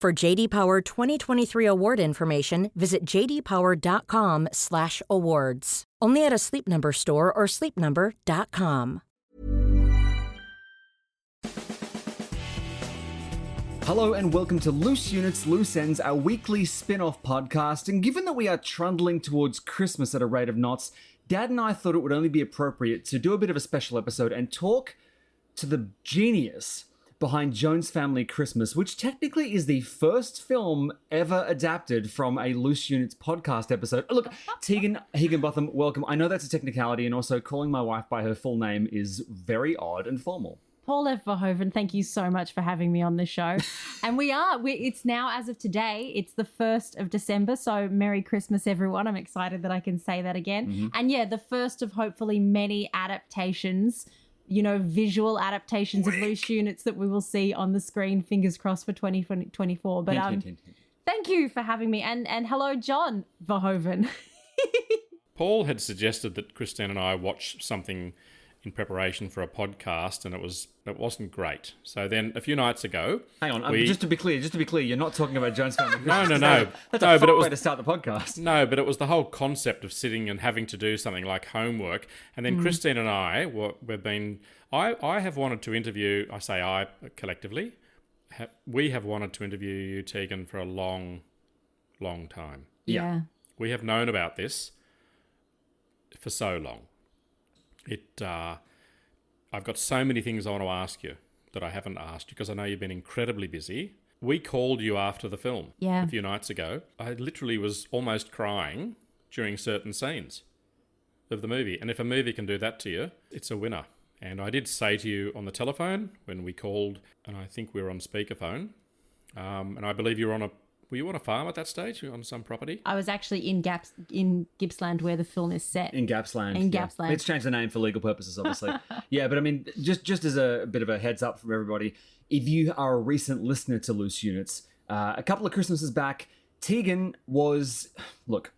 For JD Power 2023 award information, visit jdpower.com/awards. Only at a Sleep Number store or sleepnumber.com. Hello and welcome to Loose Units, Loose Ends, our weekly spin off podcast. And given that we are trundling towards Christmas at a rate of knots, Dad and I thought it would only be appropriate to do a bit of a special episode and talk to the genius behind Jones Family Christmas, which technically is the first film ever adapted from a Loose Units podcast episode. Look, Tegan Higginbotham, welcome. I know that's a technicality, and also calling my wife by her full name is very odd and formal. Paul F. Verhoeven, thank you so much for having me on the show. and we are, we, it's now as of today, it's the 1st of December. So Merry Christmas, everyone. I'm excited that I can say that again. Mm-hmm. And yeah, the first of hopefully many adaptations, you know, visual adaptations of loose units that we will see on the screen, fingers crossed for 2024. But um, hint, hint, hint. thank you for having me. And, and hello, John Verhoeven. Paul had suggested that Christine and I watch something in preparation for a podcast, and it was it wasn't great. So then a few nights ago, Hang on, um, we- just to be clear, just to be clear, you're not talking about Jones Family No, no, no. That's No, a but it was- way to start the podcast. No, but it was the whole concept of sitting and having to do something like homework. And then Christine and I were, we've been. I I have wanted to interview. I say I collectively. Ha, we have wanted to interview you, Tegan, for a long, long time. Yeah. We have known about this for so long. It. Uh, I've got so many things I want to ask you that I haven't asked you because I know you've been incredibly busy. We called you after the film Yeah. a few nights ago. I literally was almost crying during certain scenes of the movie. And if a movie can do that to you, it's a winner. And I did say to you on the telephone when we called, and I think we were on speakerphone, um, and I believe you were on a. Were you on a farm at that stage? You were on some property? I was actually in Gaps in Gippsland where the film is set. In Gapsland. In yeah. Gapsland. Let's change the name for legal purposes, obviously. yeah, but I mean, just just as a bit of a heads up for everybody, if you are a recent listener to Loose Units, uh, a couple of Christmases back, Tegan was look.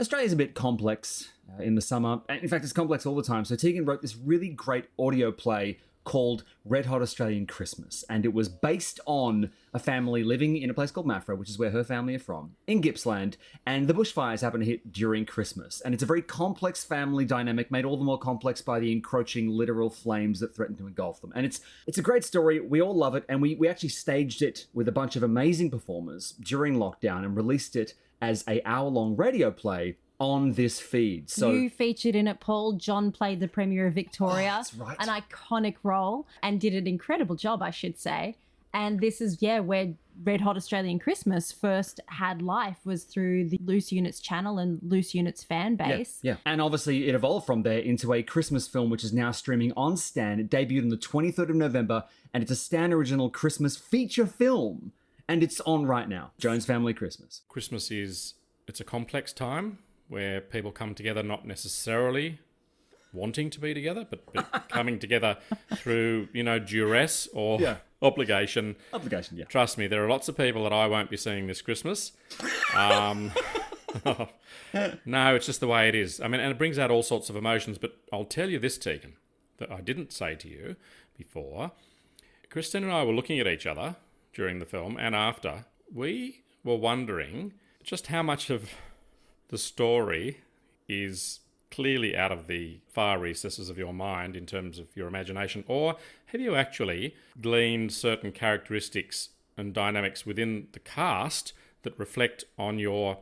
Australia's a bit complex uh, in the summer, and in fact, it's complex all the time. So Tegan wrote this really great audio play called Red Hot Australian Christmas, and it was based on a family living in a place called Maffra, which is where her family are from, in Gippsland, and the bushfires happen to hit during Christmas. And it's a very complex family dynamic, made all the more complex by the encroaching literal flames that threaten to engulf them. And it's it's a great story. We all love it, and we, we actually staged it with a bunch of amazing performers during lockdown and released it as a hour-long radio play on this feed. So you featured in it, Paul. John played the Premier of Victoria. Oh, that's right. An iconic role and did an incredible job, I should say. And this is, yeah, where Red Hot Australian Christmas first had life was through the Loose Units channel and Loose Units fan base. Yeah, yeah. And obviously, it evolved from there into a Christmas film, which is now streaming on Stan. It debuted on the 23rd of November, and it's a Stan original Christmas feature film. And it's on right now Jones Family Christmas. Christmas is it's a complex time where people come together not necessarily wanting to be together, but, but coming together through you know duress or Yeah. obligation. Obligation, yeah. Trust me, there are lots of people that I won't be seeing this Christmas. Um, no, it's just the way it is. I mean, and it brings out all sorts of emotions. But I'll tell you this, Tegan, that I didn't say to you before. Kristen and I were looking at each other during the film and after. We were wondering just how much of the story is clearly out of the far recesses of your mind in terms of your imagination, or have you actually gleaned certain characteristics and dynamics within the cast that reflect on your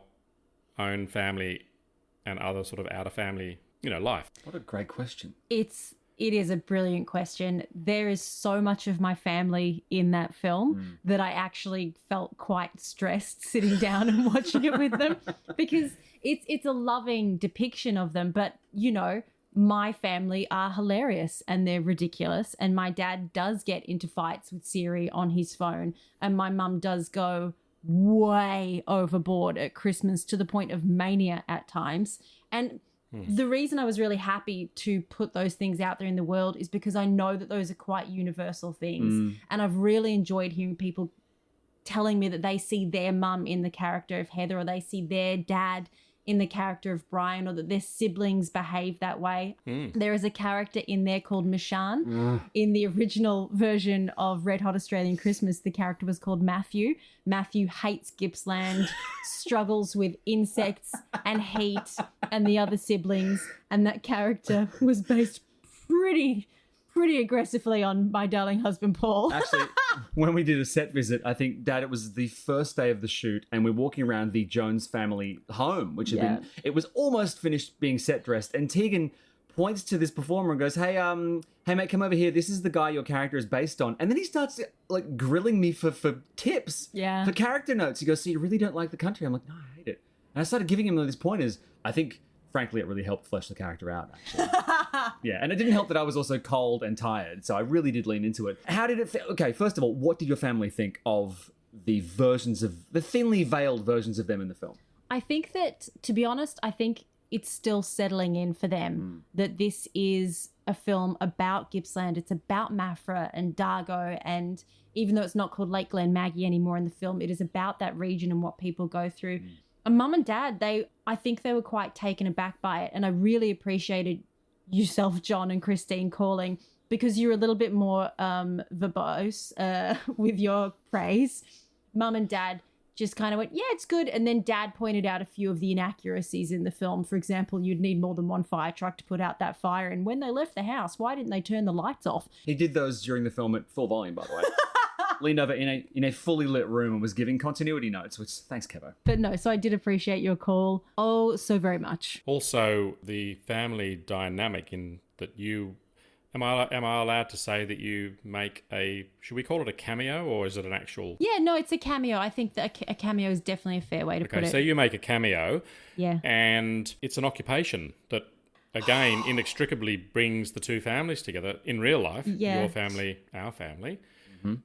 own family and other sort of outer family, you know, life? What a great question. It's it is a brilliant question. There is so much of my family in that film hmm. that I actually felt quite stressed sitting down and watching it with them because it's it's a loving depiction of them, but you know, my family are hilarious and they're ridiculous and my dad does get into fights with Siri on his phone and my mum does go way overboard at Christmas to the point of mania at times. And hmm. the reason I was really happy to put those things out there in the world is because I know that those are quite universal things. Hmm. And I've really enjoyed hearing people telling me that they see their mum in the character of Heather or they see their dad in the character of Brian or that their siblings behave that way. Hmm. There is a character in there called Mishan. In the original version of Red Hot Australian Christmas, the character was called Matthew. Matthew hates Gippsland, struggles with insects and heat and the other siblings, and that character was based pretty pretty aggressively on my darling husband Paul. Actually, when we did a set visit, I think, Dad, it was the first day of the shoot, and we're walking around the Jones family home, which had Yeah. been, it was almost finished being set dressed. And Tegan points to this performer and goes, Hey, um, hey, mate, come over here. This is the guy your character is based on. And then he starts like grilling me for, for tips, Yeah. for character notes. He goes, So you really don't like the country? I'm like, No, I hate it. And I started giving him all these pointers. I think, frankly, it really helped flesh the character out, actually. Yeah, and it didn't help that I was also cold and tired, so I really did lean into it. How did it feel? Okay, first of all, what did your family think of the versions of the thinly veiled versions of them in the film? I think that, to be honest, I think it's still settling in for them hmm. that this is a film about Gippsland. It's about Maffra and Dargo. And even though it's not called Lake Glenmaggie anymore in the film, it is about that region and what people go through. Hmm. And mum and dad, they, I think they were quite taken aback by it. And I really appreciated yourself, John and Christine, calling because you're a little bit more um, verbose uh, with your praise. Mum and dad just kind of went, yeah, it's good. And then dad pointed out a few of the inaccuracies in the film. For example, you'd need more than one fire truck to put out that fire. And when they left the house, why didn't they turn the lights off? He did those during the film at full volume, by the way. Leaned over in a in a fully lit room and was giving continuity notes. Which thanks, Kevo. But no, so I did appreciate your call. Oh, so very much. Also, the family dynamic in that you am I am I allowed to say that you make a should we call it a cameo or is it an actual? Yeah, no, it's a cameo. I think that a cameo is definitely a fair way to put it. Okay, it. so you make a cameo, yeah. and it's an occupation that again inextricably brings the two families together in real life. Yeah. Your family, our family,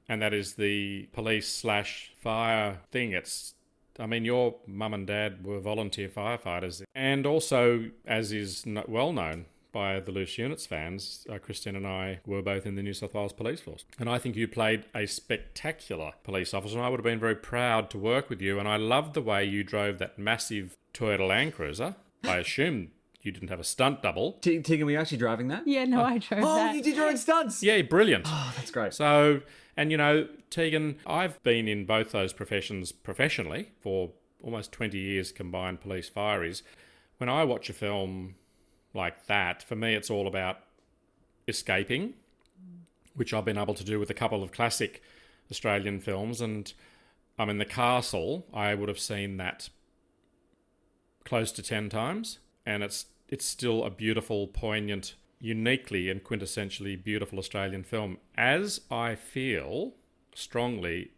and that is the police slash fire thing. It's I mean, your mum and dad were volunteer firefighters, and also, as is well known by the Loose Units fans, uh, Christine and I were both in the New South Wales Police Force, and I think you played a spectacular police officer. And I would have been very proud to work with you, and I loved the way you drove that massive Toyota Land Cruiser. I assume you didn't have a stunt double. Te- Tegan, were you actually driving that? Yeah, no, I drove Oh, that. you did your own stunts. Yeah, brilliant. Oh, that's great. So, and you know, Tegan, I've been in both those professions professionally for almost 20 years combined police fire is. When I watch a film like that, for me, it's all about escaping, which I've been able to do with a couple of classic Australian films. And I mean, The Castle, I would have seen that close to 10 times. And it's, it's still a beautiful, poignant, uniquely and quintessentially beautiful Australian film, as I feel strongly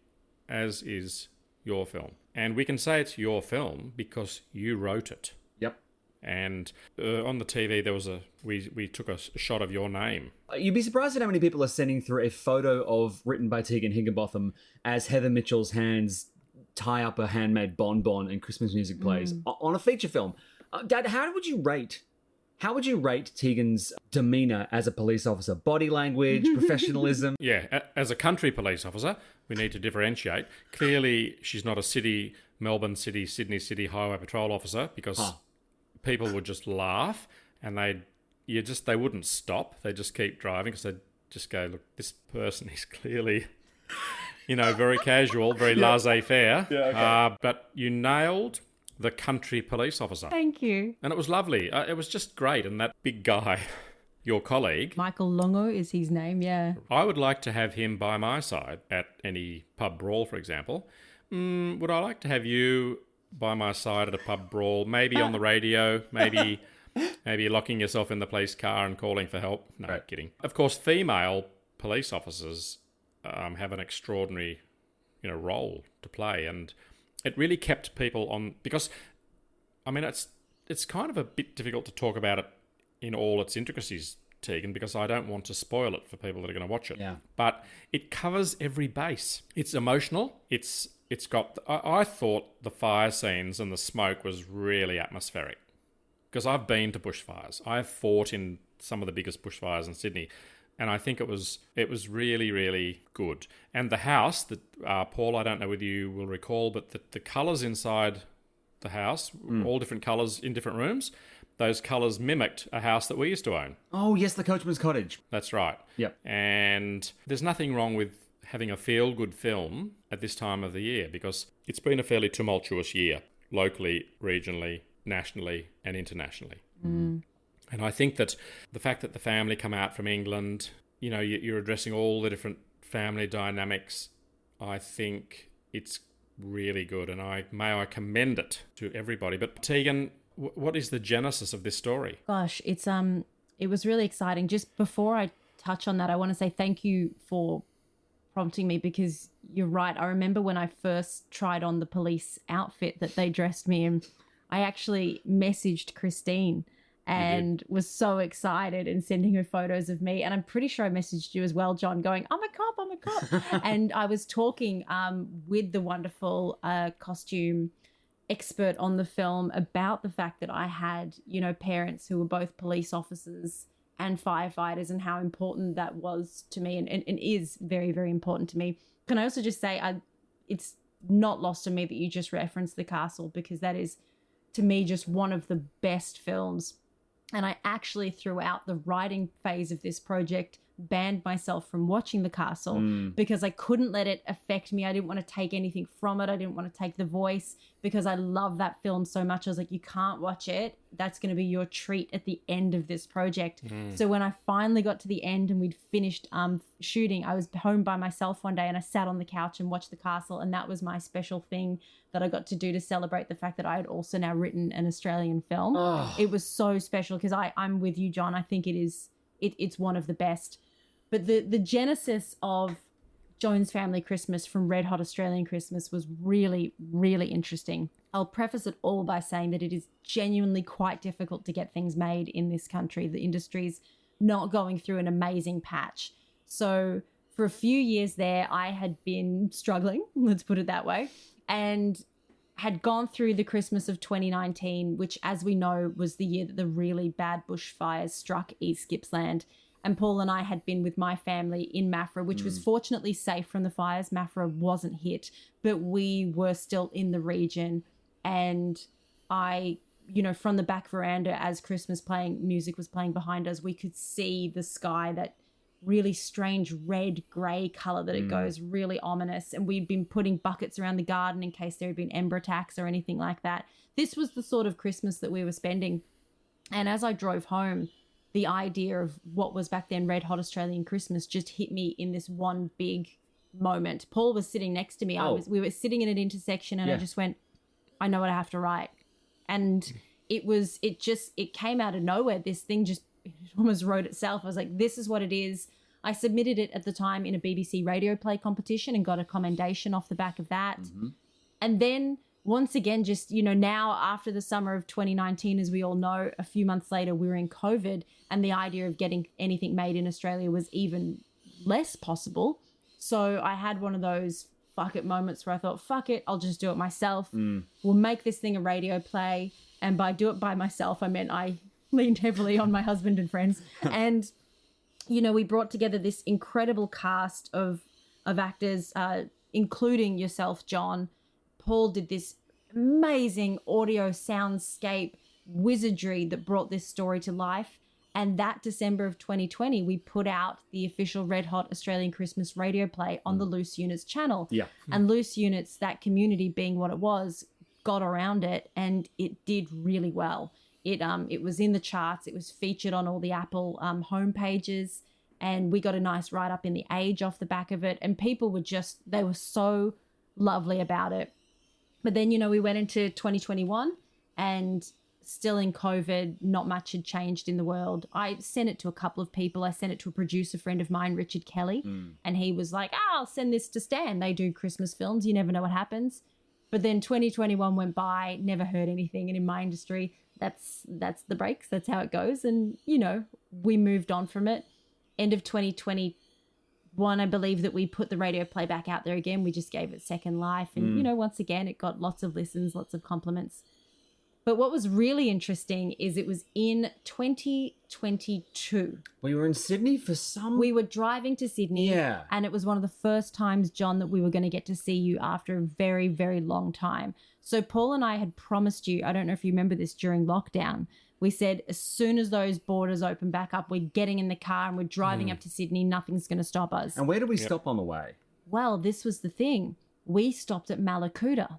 as is your film. And we can say it's your film because you wrote it. Yep. And uh, on the TV, there was a we we took a shot of your name. You'd be surprised at how many people are sending through a photo of written by Tegan Higginbotham as Heather Mitchell's hands tie up a handmade bonbon and Christmas music plays o- on a feature film. Uh, Dad, how would you rate? How would you rate Tegan's demeanor as a police officer? Body language, professionalism. Yeah, as a country police officer, we need to differentiate. Clearly, she's not a city, Melbourne City, Sydney City Highway Patrol officer because Huh. people would just laugh and they, you just they wouldn't stop. They just keep driving because they just go, look, this person is clearly, you know, very casual, very laissez-faire. Yeah, okay. uh, but you nailed the country police officer. Thank you. And it was lovely. Uh, it was just great. And that big guy, your colleague. Michael Longo is his name, yeah. I would like to have him by my side at any pub brawl, for example. Mm, would I like to have you by my side at a pub brawl? Maybe on the radio, maybe maybe locking yourself in the police car and calling for help. No, Right. kidding. Of course, female police officers um, have an extraordinary, you know, role to play, and it really kept people on because, I mean, it's it's kind of a bit difficult to talk about it in all its intricacies, Tegan, because I don't want to spoil it for people that are going to watch it. Yeah. But it covers every base. It's emotional. It's it's got. I, I thought the fire scenes and the smoke was really atmospheric because I've been to bushfires. I've fought in some of the biggest bushfires in Sydney, and I think it was it was really really good. And the house that uh, Paul, I don't know whether you will recall, but the, the colours inside the house, all different colours in different rooms. Those colours mimicked a house that we used to own. Oh yes, the Coachman's Cottage. That's right. Yep. And there's nothing wrong with having a feel good film at this time of the year because it's been a fairly tumultuous year, locally, regionally, nationally, and internationally. And I think that the fact that the family come out from England, you know, you- you're addressing all the different family dynamics. I think it's really good, and I may I commend it to everybody. But Tegan, what is the genesis of this story? Gosh, it's um it was really exciting. Just before I touch on that, I want to say thank you for prompting me because you're right. I remember when I first tried on the police outfit that they dressed me in, I actually messaged Christine and was so excited and sending her photos of me. And I'm pretty sure I messaged you as well, John, going, I'm a cop, I'm a cop. and I was talking um, with the wonderful uh, costume expert on the film about the fact that I had, you know, parents who were both police officers and firefighters and how important that was to me and, and, and is very, very important to me. Can I also just say I it's not lost on me that you just referenced the castle because that is to me just one of the best films. And I actually throughout the writing phase of this project banned myself from watching the castle because I couldn't let it affect me. I didn't want to take anything from it. I didn't want to take the voice because I love that film so much. I was like, you can't watch it. That's going to be your treat at the end of this project. So when I finally got to the end and we'd finished um, shooting, I was home by myself one day and I sat on the couch and watched the castle. And that was my special thing that I got to do to celebrate the fact that I had also now written an Australian film. It was so special because I I'm with you, John. I think it is it, it's one of the best. But the the genesis of Jones Family Christmas from Red Hot Australian Christmas was really, really interesting. I'll preface it all by saying that it is genuinely quite difficult to get things made in this country. The industry's not going through an amazing patch. So, for a few years there, I had been struggling, let's put it that way, and had gone through the Christmas of 2019, which, as we know, was the year that the really bad bushfires struck East Gippsland. And Paul and I had been with my family in Maffra, which was mm. fortunately safe from the fires. Maffra wasn't hit, but we were still in the region. And I, you know, from the back veranda as Christmas playing music was playing behind us, we could see the sky that really strange red grey color that it mm. goes really ominous. And we'd been putting buckets around the garden in case there had been ember attacks or anything like that. This was the sort of christmas that we were spending. And as i drove home the idea of what was back then red hot australian christmas just hit me in this one big moment. Paul was sitting next to me. I Oh. was we were sitting in an intersection and i just went i know what i have to write. And it was it just it came out of nowhere. This thing just it almost wrote itself. I was like this is what it is. I submitted it at the time in a bbc radio play competition and got a commendation off the back of that. Mm-hmm. And then once again just you know now after the summer of 2019 as we all know a few months later we were in covid and the idea of getting anything made in australia was even less possible. So i had one of those fuck it moments where i thought fuck it i'll just do it myself. We'll make this thing a radio play. And by do it by myself i meant i leaned heavily on my husband and friends. And you know we brought together this incredible cast of of actors uh including yourself john paul did this amazing audio soundscape wizardry that brought this story to life and that December of 2020, we put out the official Red Hot Australian Christmas radio play on the Loose Units channel. Yeah. And Loose Units, that community being what it was, got around it and it did really well. It um it was in the charts. It was featured on all the Apple um home pages, and we got a nice write up in the Age off the back of it. And people were just they were so lovely about it. But then you know we went into 2021, and still in COVID, not much had changed in the world. I sent it to a couple of people. I sent it to a producer friend of mine, Richard Kelly, and he was like, ah, I'll send this to Stan. They do Christmas films. You never know what happens. But then 2021 went by, never heard anything. And in my industry, that's that's the breaks. That's how it goes. And you know, we moved on from it. End of 2021, I believe that we put the radio playback out there again. We just gave it second life. And mm. you know, once again, it got lots of listens, lots of compliments. But what was really interesting is it was in 2022. We were in Sydney for some. We were driving to Sydney. Yeah. And it was one of the first times, John, that we were going to get to see you after a very, very long time. So Paul and I had promised you, I don't know if you remember this during lockdown. We said as soon as those borders open back up, we're getting in the car and we're driving mm. up to Sydney. Nothing's going to stop us. and where did we stop on the way? Well, this was the thing. We stopped at Mallacoota.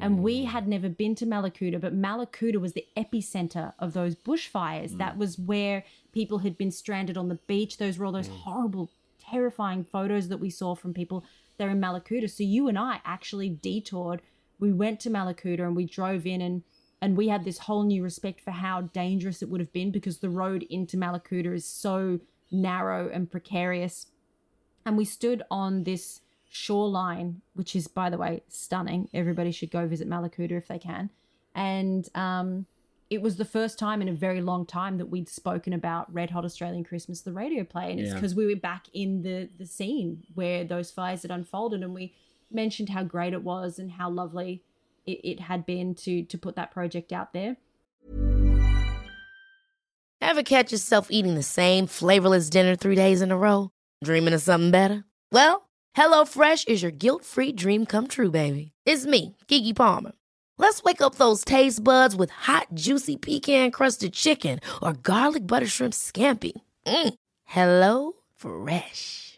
And we mm. had never been to Mallacoota, but Mallacoota was the epicenter of those bushfires. That mm. was where people had been stranded on the beach. Those were all those horrible, terrifying photos that we saw from people there in Mallacoota. So you and I actually detoured. We went to Mallacoota and we drove in and and we had this whole new respect for how dangerous it would have been because the road into Mallacoota is so narrow and precarious and we stood on this shoreline, which is, by the way, stunning. Everybody should go visit Mallacoota if they can. And um, it was the first time in a very long time that we'd spoken about Red Hot Australian Christmas, the radio play, and it's because we were back in the the scene where those fires had unfolded, and we mentioned how great it was and how lovely it, it had been to to put that project out there. Ever catch yourself eating the same flavorless dinner three days in a row? Dreaming of something better? Well, HelloFresh is your guilt-free dream come true, baby. It's me, Keke Palmer. Let's wake up those taste buds with hot, juicy pecan-crusted chicken or garlic butter shrimp scampi. Mm. Hello Fresh.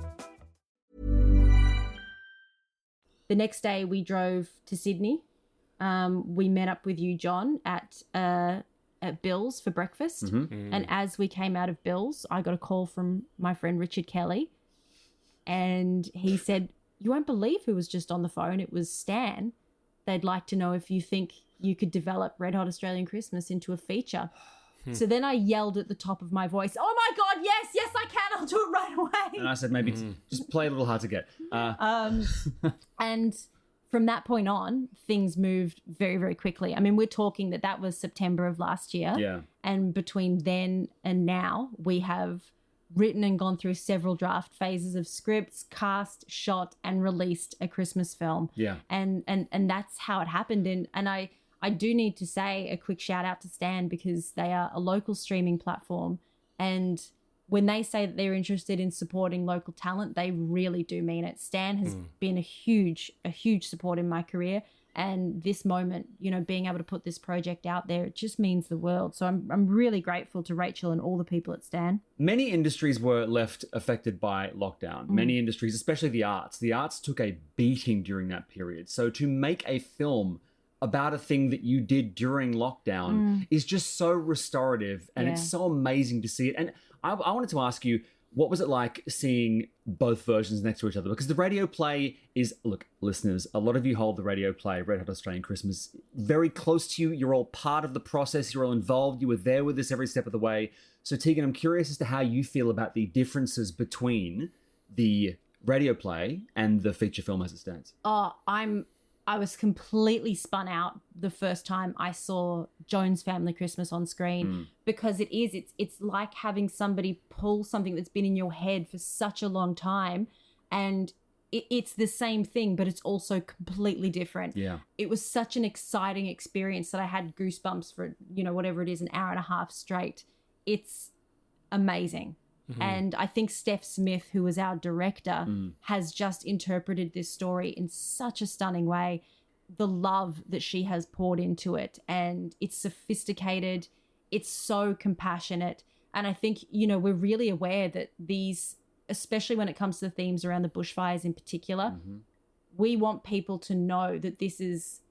The next day, we drove to Sydney. Um, we met up with you, John, at uh, at Bill's for breakfast. And as we came out of Bill's, I got a call from my friend Richard Kelly, and he said, "You won't believe who was just on the phone. It was Stan. They'd like to know if you think you could develop Red Hot Australian Christmas into a feature." So then I yelled at the top of my voice, "Oh my god, yes, yes, I can. I'll do it right away." And I said maybe just play a little hard to get. Uh, Um, and from that point on, things moved very, very quickly. I mean, we're talking that that was September of last year. yeah. And between then and now, we have written and gone through several draft phases of scripts, cast, shot, and released a Christmas film. Yeah. And and and that's how it happened. And and I I do need to say a quick shout out to Stan because they are a local streaming platform and when they say that they're interested in supporting local talent, they really do mean it. Stan has hmm. been a huge, a huge support in my career, And this moment, you know, being able to put this project out there, it just means the world. So I'm, I'm really grateful to Rachel and all the people at Stan. Many industries were left affected by lockdown. Mm. Many industries, especially the arts, the arts took a beating during that period. So to make a film about a thing that you did during lockdown mm. is just so restorative and it's so amazing to see it. And I, I wanted to ask you, what was it like seeing both versions next to each other? Because the radio play is, look, listeners, a lot of you hold the radio play, Red Hot Australian Christmas, very close to you. You're all part of the process, you're all involved, you were there with us every step of the way. So, Tegan, I'm curious as to how you feel about the differences between the radio play and the feature film as it stands. Oh, I'm I was completely spun out the first time I saw Jones Family Christmas on screen hmm. because it is it's it's like having somebody pull something that's been in your head for such a long time and it, it's the same thing but it's also completely different. Yeah. It was such an exciting experience that I had goosebumps for you know whatever it is an hour and a half straight. It's amazing. Mm-hmm. And I think Steph Smith, who was our director, mm. has just interpreted this story in such a stunning way. The love that she has poured into it, and it's sophisticated, it's so compassionate. And I think, you know, we're really aware that these, especially when it comes to the themes around the bushfires in particular, mm-hmm. we want people to know that this is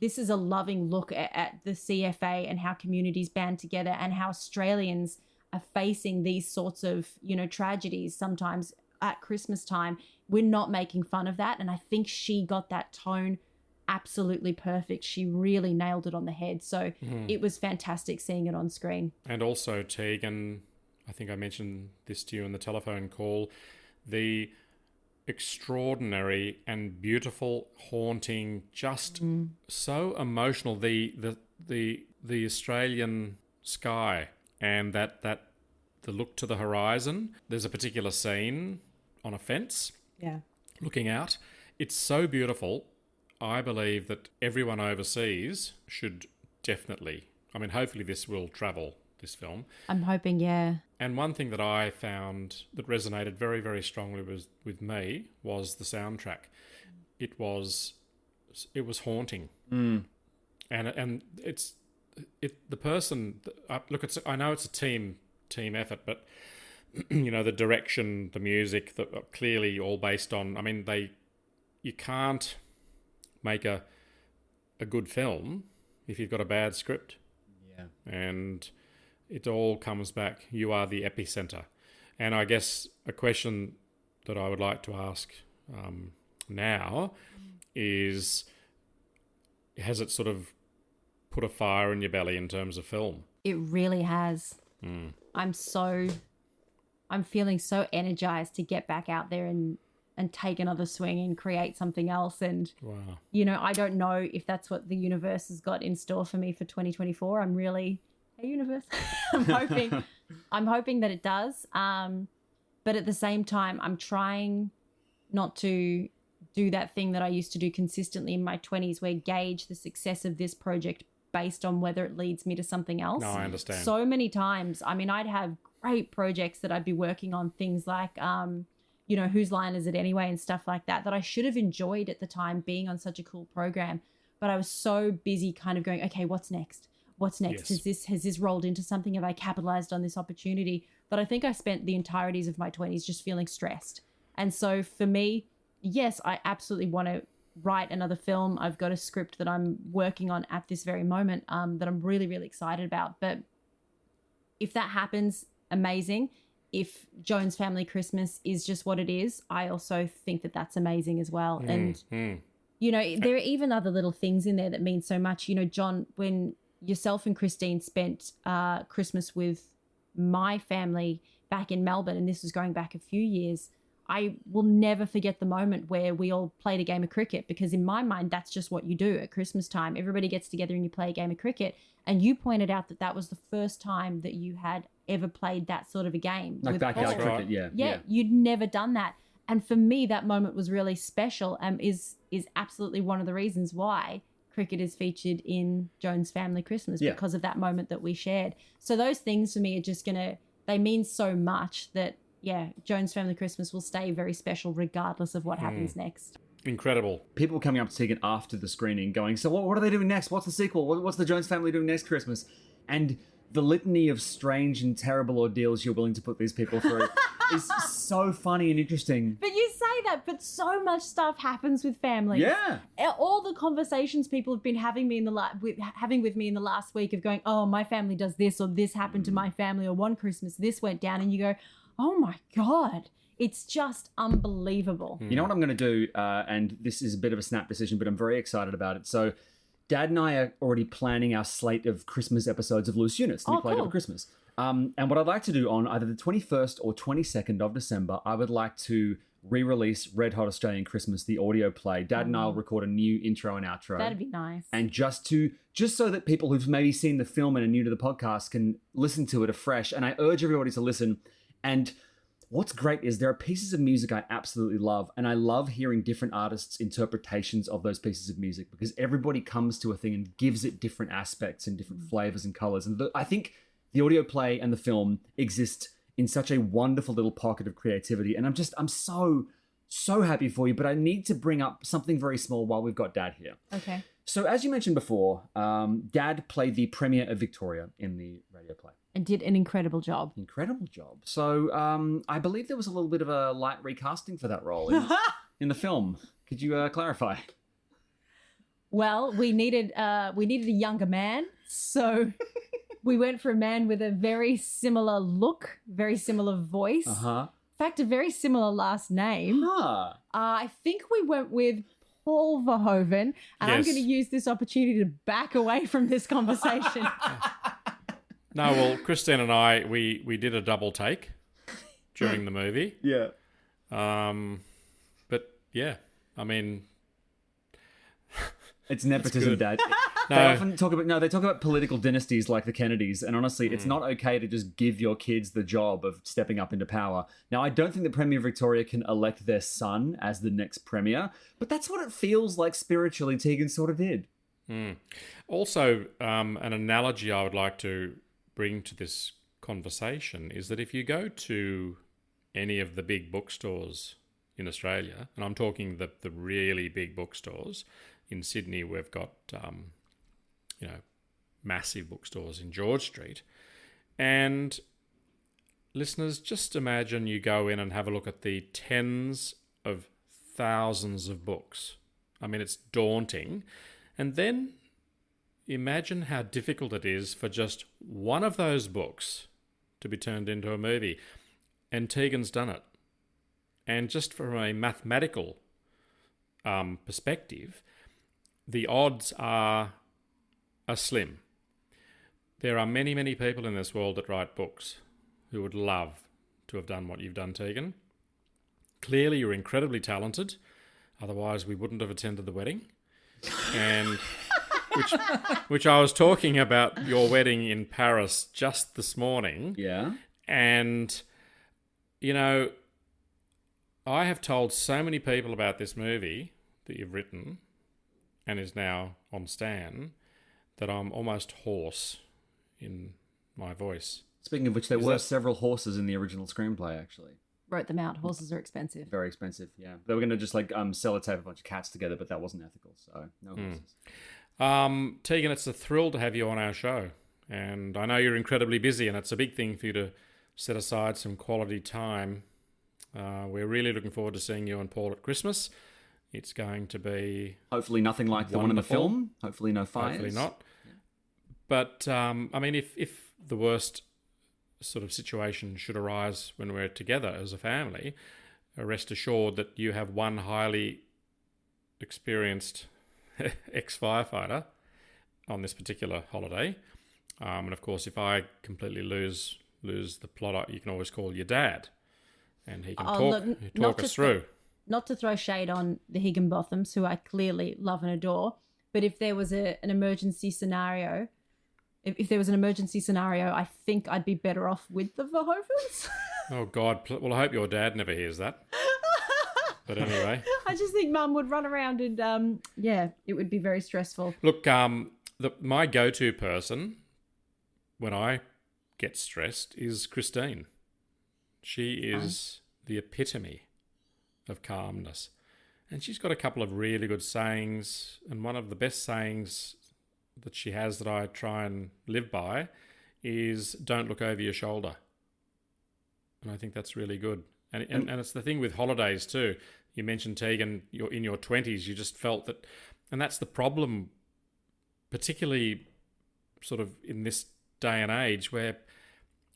this is a loving look at, at the CFA and how communities band together and how Australians are facing these sorts of you know tragedies sometimes at Christmas time. We're not making fun of that, and I think she got that tone absolutely perfect. She really nailed it on the head. So mm-hmm. it was fantastic seeing it on screen. And also, Tegan, I think I mentioned this to you in the telephone call, the extraordinary and beautiful, haunting, just mm-hmm. so emotional. The the the the Australian sky and that that the look to the horizon. There's a particular scene on a fence Yeah. looking out. It's so beautiful. I believe that everyone overseas should definitely. I mean, hopefully, this will travel, this film. I'm hoping, yeah. And one thing that I found that resonated very, very strongly with, with me was the soundtrack. It was, it was haunting, mm. and and it's it the person. I look, it's I know it's a team team effort, but you know the direction, the music, that are clearly all based on. I mean, they you can't make a a good film if you've got a bad script Yeah. and it all comes back. You are the epicenter. And I guess a question that I would like to ask um, now is Has it sort of put a fire in your belly in terms of film? It really has. Hmm. I'm so, I'm feeling so energized to get back out there and and take another swing and create something else. And Wow. you know, I don't know if that's what the universe has got in store for me for 2024. I'm really, hey universe, I'm hoping, I'm hoping that it does. Um, but at the same time, I'm trying not to do that thing that I used to do consistently in my 20s, where gauge the success of this project based on whether it leads me to something else. No, I understand. So many times, I mean, I'd have great projects that I'd be working on, things like, um, you know, whose line is it anyway, and stuff like that, that I should have enjoyed at the time being on such a cool program. But I was so busy kind of going, okay, what's next? What's next? Yes. Has this has this rolled into something? Have I capitalized on this opportunity? That I think I spent the entirities of my 20s just feeling stressed. And so for me, yes, I absolutely want to write another film. I've got a script that I'm working on at this very moment um, that I'm really, really excited about. But if that happens, amazing. If Jones Family Christmas is just what it is, I also think that that's amazing as well. And Mm. you know, there are even other little things in there that mean so much. You know, John, when yourself and Christine spent uh, Christmas with my family back in Melbourne, and this was going back a few years, I will never forget the moment where we all played a game of cricket because, in my mind, that's just what you do at Christmas time. Everybody gets together and you play a game of cricket. And you pointed out that that was the first time that you had ever played that sort of a game. Like backyard. Right. cricket, yeah. Yeah, you'd never done that. And for me, that moment was really special. and is is absolutely one of the reasons why cricket is featured in Jones Family Christmas Yeah. because of that moment that we shared. So those things for me are just gonna they mean so much that yeah, Jones Family Christmas will stay very special regardless of what happens hmm. next. Incredible. People coming up to Tegan after the screening, going, "So what? What are they doing next? What's the sequel? What, what's the Jones family doing next Christmas?" And the litany of strange and terrible ordeals you're willing to put these people through is so funny and interesting. But you say that, but so much stuff happens with families. Yeah. All the conversations people have been having me in the la- with, having with me in the last week of going, oh, my family does this, or this happened to hmm. my family, or one Christmas this went down, and you go, oh my god, it's just unbelievable. You know what I'm going to do, uh, and this is a bit of a snap decision, but I'm very excited about it. So, Dad and I are already planning our slate of Christmas episodes of Loose Units to be Oh, played cool. over Christmas. Um, and what I'd like to do on either the 21st or 22nd of December, I would like to re-release Red Hot Australian Christmas, the audio play. Dad and I will record a new intro and outro Mm. That'd be nice. and just to just so that people who've maybe seen the film and are new to the podcast can listen to it afresh and i urge everybody to listen and what's great is there are pieces of music i absolutely love and i love hearing different artists interpretations of those pieces of music because everybody comes to a thing and gives it different aspects and different mm. flavors and colors. And the, i think the audio play and the film exist in such a wonderful little pocket of creativity. And i'm just i'm so so happy for you but i need to bring up something very small while we've got dad here. Okay. So, as you mentioned before, um, Dad played the Premier of Victoria in the radio play. And did an incredible job. Incredible job. So, um, I believe there was a little bit of a light recasting for that role in, in the film. Could you uh, clarify? Well, we needed uh we needed a younger man, so we went for a man with a very similar look, very similar voice. Uh huh. In fact, a very similar last name. Uh, Ah. I think we went with Paul Verhoeven, and I'm going to use this opportunity to back away from this conversation. No, well, Christine and I, we, we did a double take during the movie. Yeah. Um, but yeah, I mean, It's nepotism, good. Dad. They often talk about no. They talk about political dynasties like the Kennedys, and honestly, it's not okay to just give your kids the job of stepping up into power. Now, I don't think the Premier of Victoria can elect their son as the next premier, but that's what it feels like spiritually. Tegan sort of did. Also, um, an analogy I would like to bring to this conversation is that if you go to any of the big bookstores in Australia, and I'm talking the, the really big bookstores, in Sydney we've got, um, you know, massive bookstores in George Street, and listeners, just imagine you go in and have a look at the tens of thousands of books. I mean, it's daunting. And then imagine how difficult it is for just one of those books to be turned into a movie. And Tegan's done it. And just from a mathematical um, perspective, the odds are, are slim. There are many, many people in this world that write books who would love to have done what you've done, Tegan. Clearly, you're incredibly talented. Otherwise, we wouldn't have attended the wedding. And which, which I was talking about your wedding in Paris just this morning. Yeah. And, you know, I have told so many people about this movie that you've written and is now on Stan that I'm almost hoarse in my voice. Speaking of which, there Is were that- several horses in the original screenplay. Actually, Wrote them out. Horses are expensive. very expensive. Yeah, they were going to just like um sellotape a bunch of cats together, but that wasn't ethical. So no horses. Um, Tegan, it's a thrill to have you on our show. And I know you're incredibly busy, and it's a big thing for you to set aside some quality time. Uh, we're really looking forward to seeing you and Paul at Christmas. It's going to be Hopefully, nothing like the one in the Wonderful. film. Hopefully, no fires. Hopefully not. But um, I mean, if if the worst sort of situation should arise when we're together as a family, rest assured that you have one highly experienced ex firefighter on this particular holiday. Um, and of course, if I completely lose lose the plot, you can always call your dad, and he can Oh, talk look, talk us through. Not to throw shade on the Higginbothams, who I clearly love and adore, but if there was a, an emergency scenario, if, if there was an emergency scenario, I think I'd be better off with the Verhoevens. Oh God! Well, I hope your dad never hears that. But anyway. I just think Mum would run around and, um, yeah, it would be very stressful. Look, um, the, my go-to person when I get stressed is Christine. She is the epitome of calmness, And she's got a couple of really good sayings. And one of the best sayings that she has that I try and live by is don't look over your shoulder. And I think that's really good. And, and, mm. and it's the thing with holidays too. You mentioned Tegan, you're in your 20s, you just felt that, and that's the problem, particularly sort of in this day and age where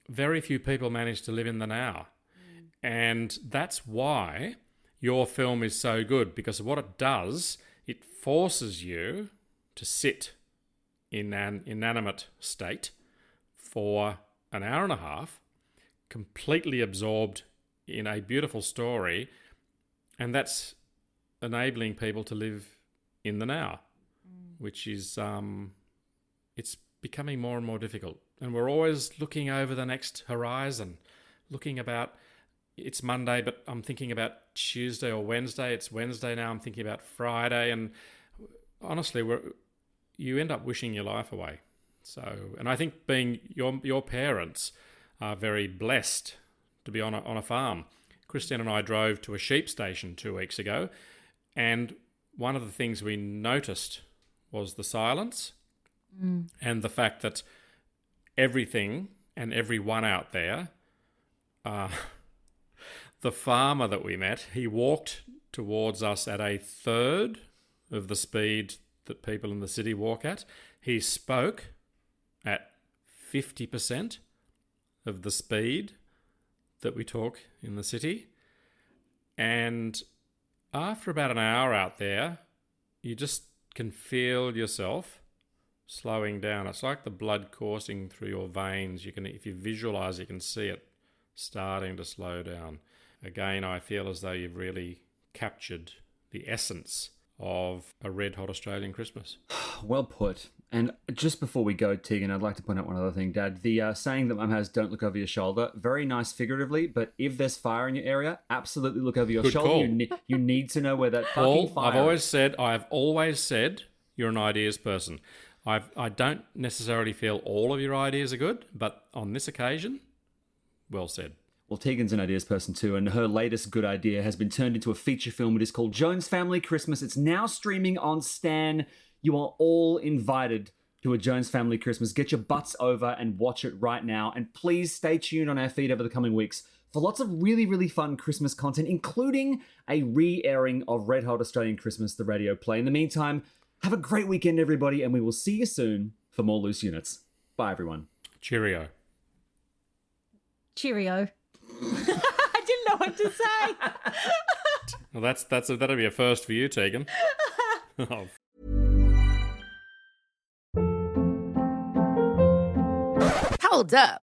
very few people manage to live in the now. Mm. And that's why your film is so good because what it does, it forces you to sit in an inanimate state for an hour and a half, completely absorbed in a beautiful story, and that's enabling people to live in the now, which is um, it's becoming more and more difficult, and we're always looking over the next horizon, looking about. It's Monday, but I'm thinking about Tuesday or Wednesday. It's Wednesday now. I'm thinking about Friday, and honestly, we're you end up wishing your life away. So, and I think being your your parents are very blessed to be on a, on a farm. Christine and I drove to a sheep station two weeks ago, and one of the things we noticed was the silence and the fact that everything and everyone out there, uh, the farmer that we met, he walked towards us at a third of the speed that people in the city walk at. He spoke at 50% of the speed that we talk in the city. And after about an hour out there, you just can feel yourself slowing down. It's like the blood coursing through your veins. You can, if you visualize, you can see it starting to slow down. Again, I feel as though you've really captured the essence of a red hot Australian Christmas. Well put. And just before we go, Tegan, I'd like to point out one other thing, Dad. The uh, saying that Mum has, "Don't look over your shoulder," very nice figuratively. But if there's fire in your area, absolutely look over your Good shoulder. You, ne- you need to know where that fucking Paul, fire. I've always is. said, I've always said, you're an ideas person. I've, I don't necessarily feel all of your ideas are good, but on this occasion, well said. Well, Tegan's an ideas person too, and her latest good idea has been turned into a feature film. It is called Jones Family Christmas. It's now streaming on Stan. You are all invited to a Jones Family Christmas. Get your butts over and watch it right now. And please stay tuned on our feed over the coming weeks for lots of really, really fun Christmas content, including a re airing of Red Hot Australian Christmas, the radio play. In the meantime, have a great weekend, everybody, and we will see you soon for more loose units. Bye, everyone. Cheerio. Cheerio. I didn't know what to say. Well, that's that's a, that'll be a first for you, Tegan. oh, Hold up.